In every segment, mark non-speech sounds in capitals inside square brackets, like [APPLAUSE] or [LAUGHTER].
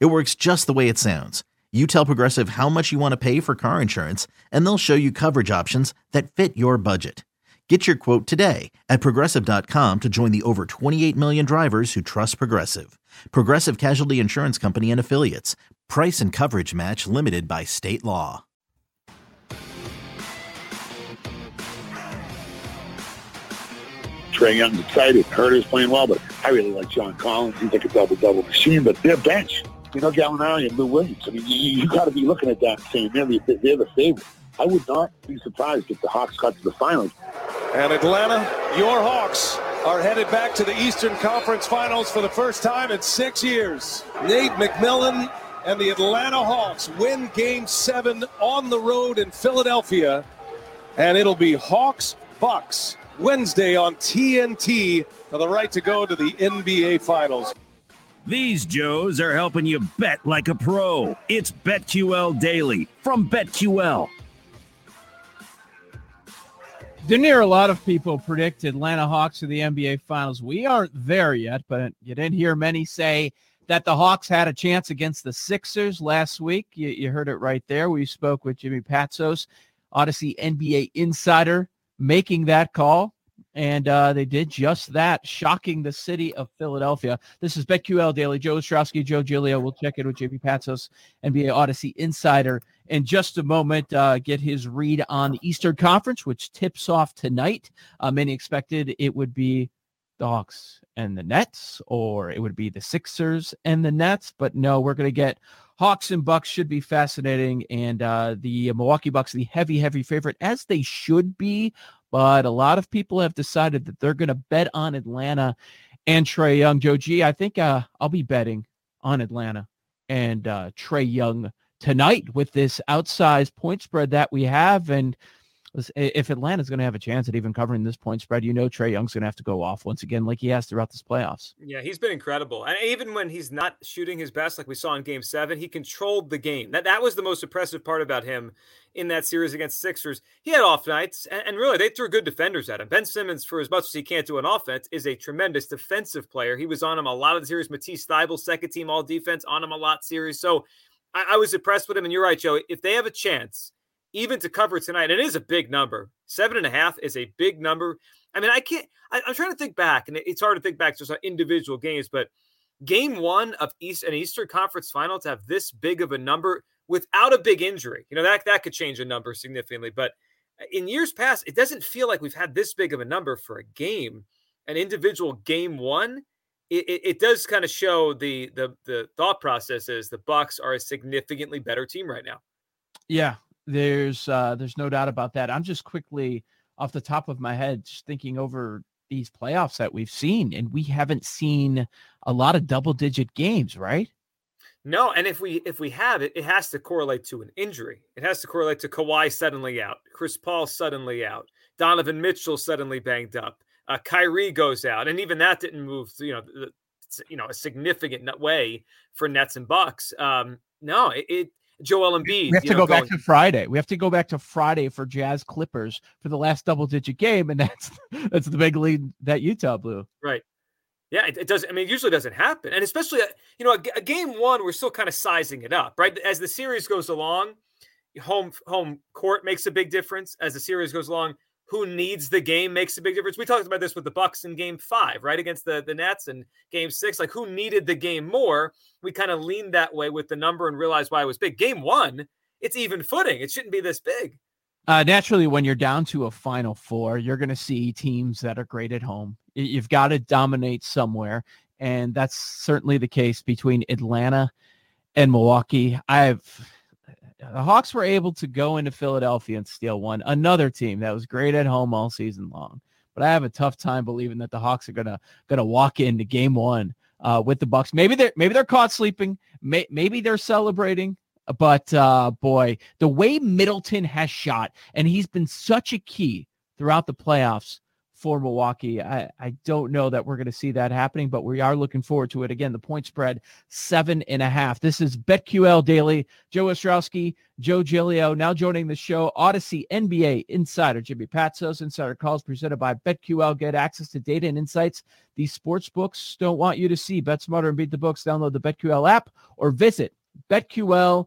It works just the way it sounds. You tell Progressive how much you want to pay for car insurance, and they'll show you coverage options that fit your budget. Get your quote today at progressive.com to join the over 28 million drivers who trust Progressive. Progressive Casualty Insurance Company and Affiliates. Price and coverage match limited by state law. Trae Young's excited. Huerter's playing well, but I really like John Collins. He's like a double-double machine, but they're bench. You know, Gallinari and Lou Williams. I mean, you, you got to be looking at that and saying they're the, they're the favorite. I would not be surprised if the Hawks got to the finals. And Atlanta, your Hawks are headed back to the Eastern Conference Finals for the first time in six years. Nate McMillan and the Atlanta Hawks win Game 7 on the road in Philadelphia. And it'll be Hawks Bucks Wednesday on TNT for the right to go to the NBA Finals. These Joes are helping you bet like a pro. It's BetQL Daily from BetQL. Didn't a lot of people predict Atlanta Hawks to the NBA Finals. We aren't there yet, but you didn't hear many say that the Hawks had a chance against the Sixers last week. You, you heard it right there. We spoke with Jimmy Patsos, Audacy NBA insider, making that call. And uh, they did just that, shocking the city of Philadelphia. This is BetQL Daily. Joe Ostrowski, Joe Giglio. We'll check in with Jimmy Patsos, NBA Audacy Insider, in just a moment. Uh, get his read on the Eastern Conference, which tips off tonight. Uh, many expected it would be the Hawks and the Nets, or it would be the Sixers and the Nets. But no, we're going to get Hawks and Bucks should be fascinating. And uh, the Milwaukee Bucks, the heavy, heavy favorite, as they should be but a lot of people have decided that they're going to bet on Atlanta and Trae Young. Joe G, I think uh, I'll be betting on Atlanta and uh, Trae Young tonight with this outsized point spread that we have. And if Atlanta's going to have a chance at even covering this point spread, you know Trae Young's going to have to go off once again, like he has throughout this playoffs. Yeah, he's been incredible, and even when he's not shooting his best, like we saw in Game Seven, he controlled the game. That that was the most impressive part about him in that series against Sixers. He had off nights, and, and really they threw good defenders at him. Ben Simmons, for as much as he can't do an offense, is a tremendous defensive player. He was on him a lot of the series. Matisse Thybulle, second team all defense, on him a lot series. So I, I was impressed with him. And you're right, Joe. If they have a chance even to cover tonight, it is a big number. Seven and a half is a big number. I mean, I can't. I, am trying to think back, and it's hard to think back to some individual games, but game one of East an Eastern Conference Final to have this big of a number without a big injury, you know that that could change a number significantly. But uh, in years past, it doesn't feel like we've had this big of a number for a game, an individual game one. It, it, it does kind of show the the the thought process is the Bucks are a significantly better team right now. Yeah, there's uh, there's no doubt about that. I'm just quickly off the top of my head just thinking over these playoffs that we've seen, and we haven't seen a lot of double digit games, right? No, and if we if we have it, it has to correlate to an injury. It has to correlate to Kawhi suddenly out, Chris Paul suddenly out, Donovan Mitchell suddenly banged up, uh, Kyrie goes out, and even that didn't move. You know, the, you know, a significant way for Nets and Bucks. Um, no, it, it Joel Embiid. We have to know, go back to Friday. We have to go back to Friday for Jazz Clippers for the last double digit game, and [LAUGHS] that's that's the big lead that Utah blew. Right. Yeah, it, it does. I mean, it usually doesn't happen, and especially uh, you know, a, a, game one, we're still kind of sizing it up, right? As the series goes along, home home court makes a big difference. As the series goes along, who needs the game makes a big difference. We talked about this with the Bucks in game five, right? Against the, the Nets and game six. Like who needed the game more? We kind of leaned that way with the number and realized why it was big. Game one, it's even footing. It shouldn't be this big. Uh, naturally, when you're down to a final four, you're going to see teams that are great at home. You've got to dominate somewhere. And that's certainly the case between Atlanta and Milwaukee. I've the Hawks were able to go into Philadelphia and steal one, another team that was great at home all season long. But I have a tough time believing that the Hawks are gonna gonna walk into Game One uh, with the Bucks. Maybe they're maybe they're caught sleeping. May, maybe they're celebrating. But uh, boy, the way Middleton has shot, and he's been such a key throughout the playoffs for Milwaukee. I, I don't know that we're going to see that happening, but we are looking forward to it. Again, the point spread seven and a half. This is BetQL Daily. Joe Ostrowski, Joe Giglio, now joining the show. Audacy NBA insider Jimmy Patsos. Insider calls presented by BetQL. Get access to data and insights these sports books don't want you to see. Bet smarter and beat the books. Download the BetQL app or visit betql.com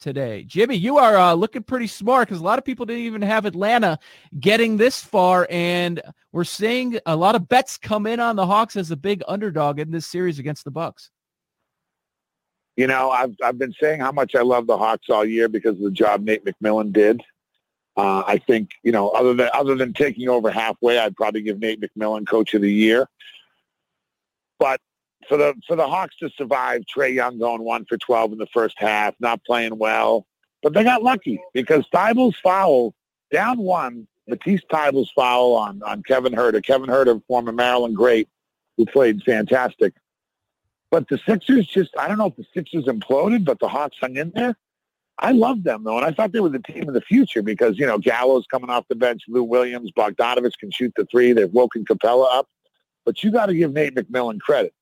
today. Jimmy, you are uh, looking pretty smart because a lot of people didn't even have Atlanta getting this far, and we're seeing a lot of bets come in on the Hawks as a big underdog in this series against the Bucks. You know, I've I've been saying how much I love the Hawks all year because of the job Nate McMillan did. Uh, I think you know, other than other than taking over halfway, I'd probably give Nate McMillan Coach of the Year. But for the for the Hawks to survive, Trae Young going one for twelve in the first half, not playing well, but they got lucky because Thybulle's foul down one. Matisse Thybulle's foul on on Kevin Huerter. Kevin Huerter, former Maryland great, who played fantastic. But the Sixers just, I don't know if the Sixers imploded, but the Hawks hung in there. I love them, though, and I thought they were the team of the future because, you know, Gallo's coming off the bench, Lou Williams, Bogdanovich can shoot the three. They've woken Capela up. But you got to give Nate McMillan credit.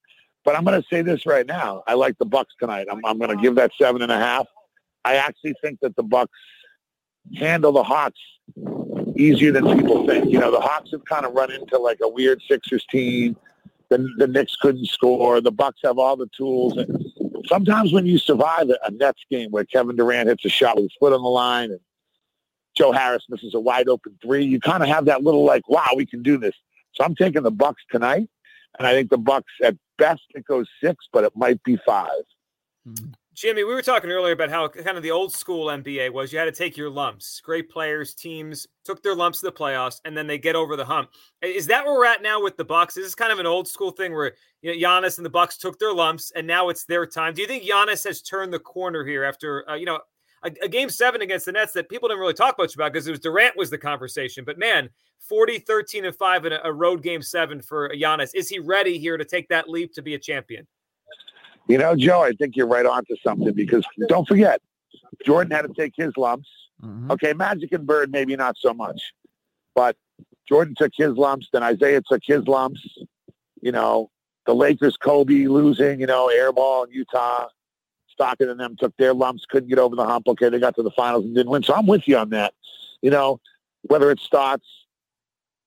But I'm going to say this right now. I like the Bucks tonight. I'm, I'm going to give that seven and a half. I actually think that the Bucks handle the Hawks easier than people think. You know, the Hawks have kind of run into like a weird Sixers team. The, the Knicks couldn't score. The Bucks have all the tools. And sometimes when you survive a Nets game where Kevin Durant hits a shot with his foot on the line and Joe Harris misses a wide open three, you kind of have that little like, wow, we can do this. So I'm taking the Bucks tonight, and I think the Bucks at best it goes six, but it might be 5 mm-hmm. Jimmy, we were talking earlier about how kind of the old school NBA was you had to take your lumps. Great players, teams took their lumps to the playoffs, and then they get over the hump. Is that where we're at now with the Bucks? Is this kind of an old school thing where you know, Giannis and the Bucks took their lumps, and now it's their time? Do you think Giannis has turned the corner here after uh, you know a, a, game seven against the Nets that people didn't really talk much about because it was Durant was the conversation. But man, 40, 13, and 5 in a, a road game seven for Giannis. Is he ready here to take that leap to be a champion? You know, Joe, I think you're right on to something because don't forget, Jordan had to take his lumps. Mm-hmm. Okay, Magic and Bird, maybe not so much. But Jordan took his lumps, then Isiah took his lumps. You know, the Lakers, Kobe losing, you know, airball in Utah. Stockton and them took their lumps, couldn't get over the hump. Okay, they got to the finals and didn't win. So I'm with you on that. You know, whether it starts,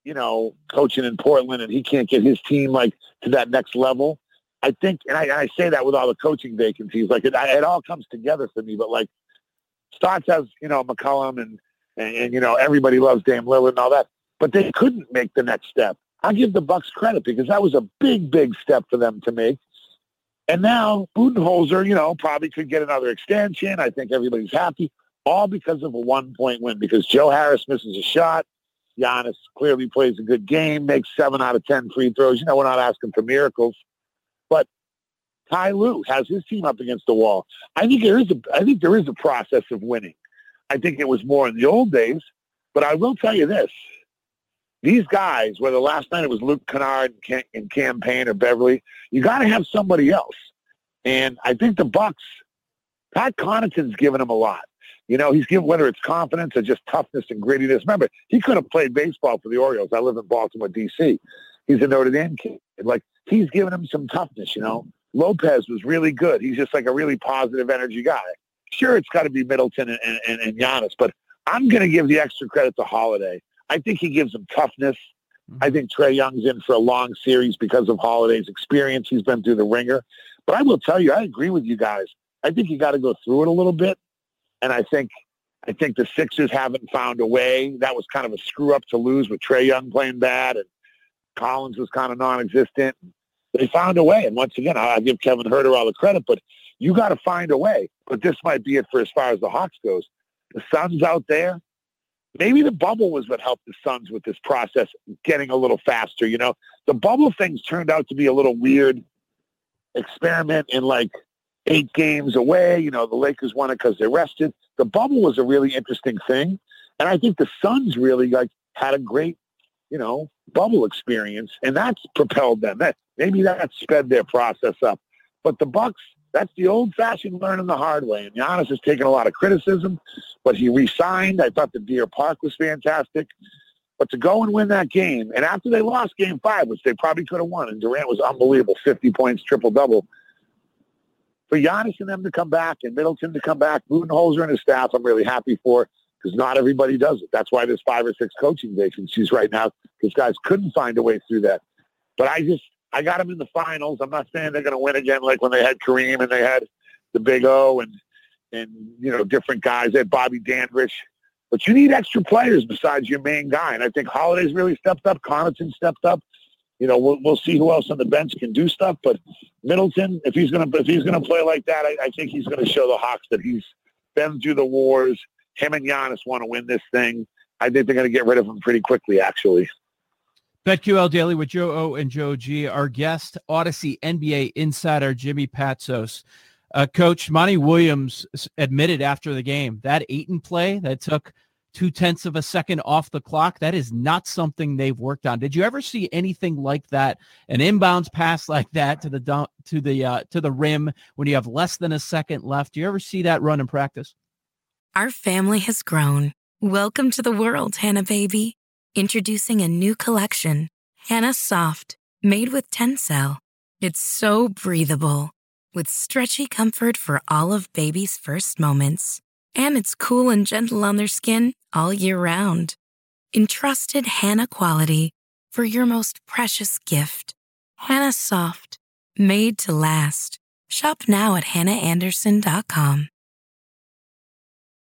you know, coaching in Portland and he can't get his team like to that next level. I think, and I, I say that with all the coaching vacancies, like it, it all comes together for me. But like Stotts has, you know McCollum and, and and you know everybody loves Dame Lillard and all that, but they couldn't make the next step. I give the Bucks credit because that was a big, big step for them to make. And now Budenholzer, you know, probably could get another extension. I think everybody's happy, all because of a one-point win. Because Joe Harris misses a shot, Giannis clearly plays a good game, makes seven out of ten free throws. You know, we're not asking for miracles, but Ty Lue has his team up against the wall. I think there is a, I think there is a process of winning. I think it was more in the old days, but I will tell you this: these guys, whether last night it was Luke Kennard and Cam Payne or Beverley, you got to have somebody else. And I think the Bucks, Pat Connaughton's given them a lot. You know, he's given whether it's confidence or just toughness and grittiness. Remember, he could have played baseball for the Orioles. I live in Baltimore, D.C. He's a Notre Dame kid. Like he's given him some toughness. You know, Lopez was really good. He's just like a really positive energy guy. Sure, it's got to be Middleton and, and, and Giannis, but I'm going to give the extra credit to Holiday. I think he gives them toughness. I mm-hmm. think Trae Young's in for a long series because of Holiday's experience. He's been through the ringer. But I will tell you, I agree with you guys. I think you got to go through it a little bit. And I think I think the Sixers haven't found a way. That was kind of a screw up to lose with Trae Young playing bad and Collins was kind of non-existent. They found a way. And once again, I give Kevin Huerter all the credit, but you got to find a way. But this might be it for as far as the Hawks goes. The Suns out there, maybe the bubble was what helped the Suns with this process getting a little faster. You know, the bubble things turned out to be a little weird experiment in like eight games away. You know, the Lakers won it because they rested. The bubble was a really interesting thing. And I think the Suns really like had a great, you know, bubble experience, and that's propelled them. That maybe that sped their process up. But the Bucks, that's the old-fashioned learning the hard way. And Giannis has taken a lot of criticism, but he re-signed. I thought the Deer Park was fantastic. But to go and win that game, and after they lost game five, which they probably could have won, and Durant was unbelievable, 50 points, triple-double, for Giannis and them to come back and Middleton to come back, Budenholzer and his staff, I'm really happy for because not everybody does it. That's why there's five or six coaching vacancies right now because guys couldn't find a way through that. But I just, I got them in the finals. I'm not saying they're going to win again like when they had Kareem and they had the Big O and, and you know, different guys. They had Bobby Dandridge. But you need extra players besides your main guy. And I think Holiday's really stepped up. Connaughton stepped up you know, we'll, we'll see who else on the bench can do stuff. But Middleton, if he's gonna if he's gonna play like that, I, I think he's gonna show the Hawks that he's been through the wars. Him and Giannis want to win this thing. I think they're gonna get rid of him pretty quickly, actually. BetQL Daily with Joe O and Joe G. Our guest, Audacy NBA insider Jimmy Patsos. Uh, Coach Monty Williams admitted after the game that Ayton play that took two tenths of a second off the clock. That is not something they've worked on. Did you ever see anything like that? An inbounds pass [LAUGHS] like that to the to the uh, to the rim when you have less than a second left. Do you ever see that run in practice? Our family has grown. Welcome to the world, Hanna baby. Introducing a new collection, Hanna Soft, made with Tencel. It's so breathable, with stretchy comfort for all of baby's first moments. And it's cool and gentle on their skin all year round. Entrusted Hanna quality for your most precious gift. Hanna Soft, made to last. Shop now at hannaandersson.com.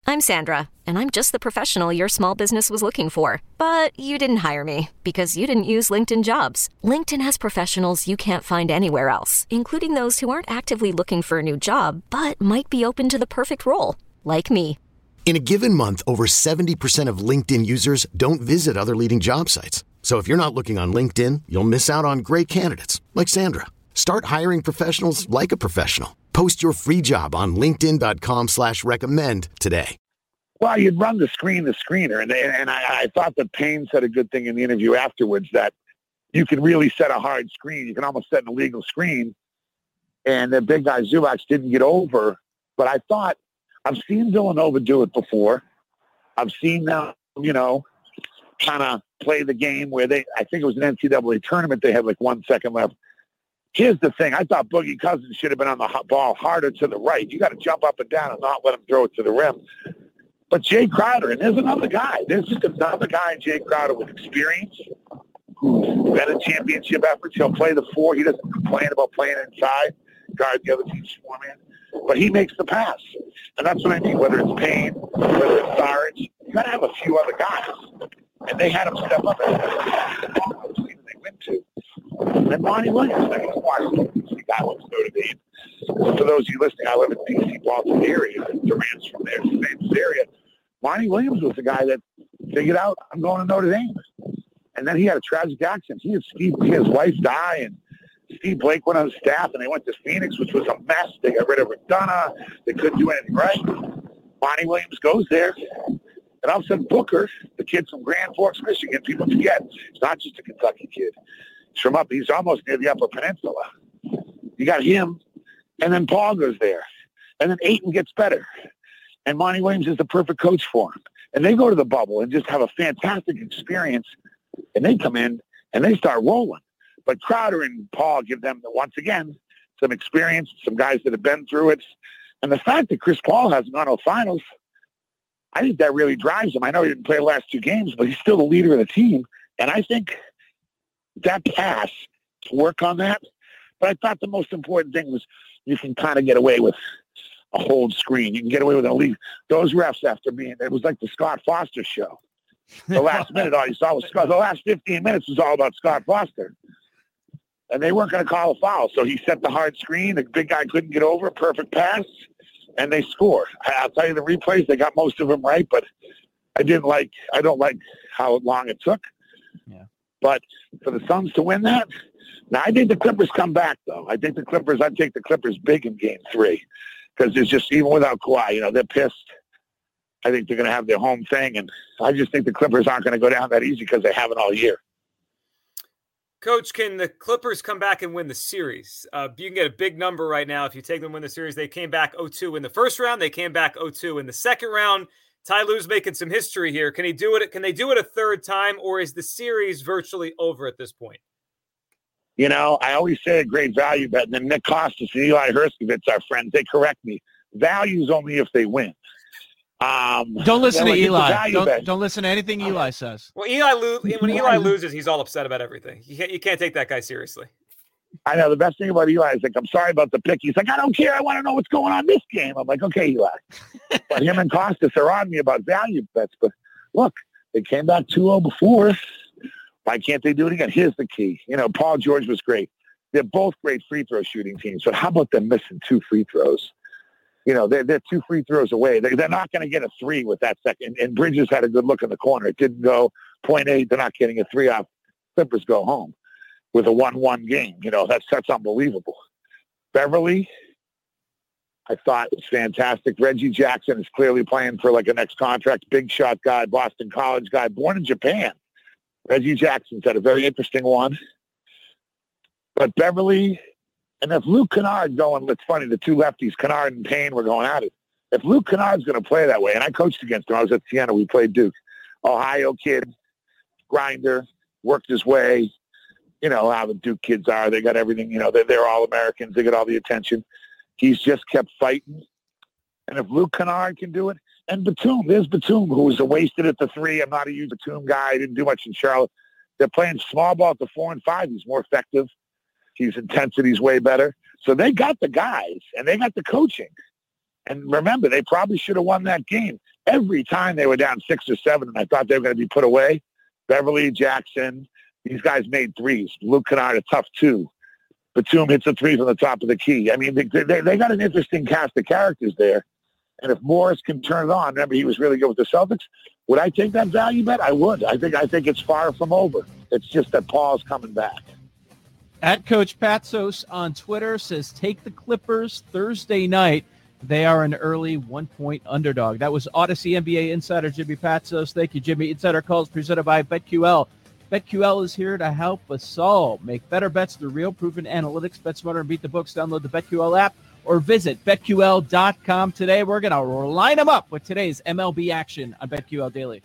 I'm Sandra, and I'm just the professional your small business was looking for. But you didn't hire me because you didn't use LinkedIn jobs. LinkedIn has professionals you can't find anywhere else, including those who aren't actively looking for a new job but might be open to the perfect role, like me. In a given month, over 70% of LinkedIn users don't visit other leading job sites. So if you're not looking on LinkedIn, you'll miss out on great candidates like Sandra. Start hiring professionals like a professional. Post your free job on LinkedIn.com slash recommend today. Well, you'd run the screen the screener. And, and I, I thought that Payne said a good thing in the interview afterwards that you can really set a hard screen. You can almost set an illegal screen. And the big guy Zubac didn't get over. But I thought I've seen Villanova do it before. I've seen them, you know, kind of play the game where they, I think it was an NCAA tournament, they had like one second left. Here's the thing. I thought Boogie Cousins should have been on the ball harder to the right. You got to jump up and down and not let him throw it to the rim. But Jae Crowder, and there's another guy. There's just another guy, Jae Crowder, with experience, who's been in championship efforts. He'll play the four. He doesn't complain about playing inside, guard the other team's four man but he makes the pass. And that's what I mean, whether it's Payne, whether it's Sarge, you got to have a few other guys. And they had him step up and the they went to. And Monty Williams, I mean, Washington, D.C. guy went to Notre Dame. For those of you listening, I live in D.C., Boston area. Durant's from there, same area. Monty Williams was the guy that figured out, I'm going to Notre Dame. And then he had a tragic accident. He had Steve, his wife die, and Steve Blake went on staff, and they went to Phoenix, which was a mess. They got rid of McDonough. They couldn't do anything right. Monty Williams goes there, and all of a sudden Booker, the kid from Grand Forks, Michigan, people forget, he's not just a Kentucky kid. He's from up, he's almost near the Upper Peninsula. You got him, and then Paul goes there, and then Ayton gets better. And Monty Williams is the perfect coach for him. And they go to the bubble and just have a fantastic experience, and they come in and they start rolling. But Crowder and Paul give them, once again, some experience, some guys that have been through it. And the fact that Chris Paul hasn't gone to finals, I think that really drives him. I know he didn't play the last two games, but he's still the leader of the team. And I think that pass, to work on that. But I thought the most important thing was you can kind of get away with a hold screen. You can get away with a lead. Those refs after being, it was like the Scott Foster show. The last [LAUGHS] minute, all you saw was Scott. The last 15 minutes was all about Scott Foster and they weren't going to call a foul. So he set the hard screen. The big guy couldn't get over. Perfect pass, and they score. I'll tell you the replays. They got most of them right, but I didn't like. I don't like how long it took. Yeah. But for the Suns to win that, now I think the Clippers come back though. I think the Clippers. I'd take the Clippers big in Game Three because it's just even without Kawhi, you know, they're pissed. I think they're going to have their home thing, and I just think the Clippers aren't going to go down that easy because they haven't all year. Coach, can the Clippers come back and win the series? Uh, you can get a big number right now if you take them win the series. They came back 0-2 in the first round. They came back 0-2 in the second round. Ty Lue's making some history here. Can he do it? Can they do it a third time, or is the series virtually over at this point? You know, I always say a great value bet, and then Nick Kostos and Eli Hershkovich, our friends, they correct me. Values only if they win. Um, don't listen to like, Eli. Don't, don't, listen to anything Eli says. Well, Eli lo- when Eli loses, he's all upset about everything. You can't, you can't take that guy seriously. I know the best thing about Eli is like, I'm sorry about the pick. He's like, I don't care. I want to know what's going on this game. I'm like, okay, Eli. [LAUGHS] but him and Kostos are on me about value bets. But look, they came back 2-0 before. Why can't they do it again? Here's the key. You know, Paul George was great. They're both great free throw shooting teams. But how about them missing two free throws? You know, they're, they're two free throws away. They're, they're not going to get a three with that second. And Bridges had a good look in the corner. It didn't go point eight. They're not getting a three off. Clippers go home with a one-one game. You know, that's that's unbelievable. Beverley, I thought was fantastic. Reggie Jackson is clearly playing for like a next contract. Big shot guy, Boston College guy, born in Japan. Reggie Jackson's had a very interesting one. But Beverley, and if Luke Kennard going, it's funny, the two lefties, Kennard and Payne, were going at it. If Luke Kennard's going to play that way, and I coached against him, I was at Siena, we played Duke. Ohio kid, grinder, worked his way, you know how the Duke kids are. They got everything. You know, they're, they're all Americans. They get all the attention. He's just kept fighting. And if Luke Kennard can do it, and Batum, there's Batum, who was wasted at the three. I'm not a huge Batum guy. I didn't do much in Charlotte. They're playing small ball at the four and five. He's more effective. His intensity's way better. So they got the guys, and they got the coaching. And remember, they probably should have won that game. Every time they were down six or seven, and I thought they were going to be put away, Beverley Jackson, these guys made threes. Luke Kennard, a tough two. Batum hits a three from the top of the key. I mean, they, they, they got an interesting cast of characters there. And if Morris can turn it on, remember he was really good with the Celtics. Would I take that value bet? I would. I think I think it's far from over. It's just that Paul's coming back. At Coach Patsos on Twitter says take the Clippers Thursday night. They are an early one point underdog. That was Audacy NBA insider Jimmy Patsos. Thank you, Jimmy. Insider calls presented by BetQL. BetQL is here to help us all make better bets through real proven analytics. Bet smarter and beat the books. Download the BetQL app or visit betql.com today. We're going to line them up with today's MLB action on BetQL Daily.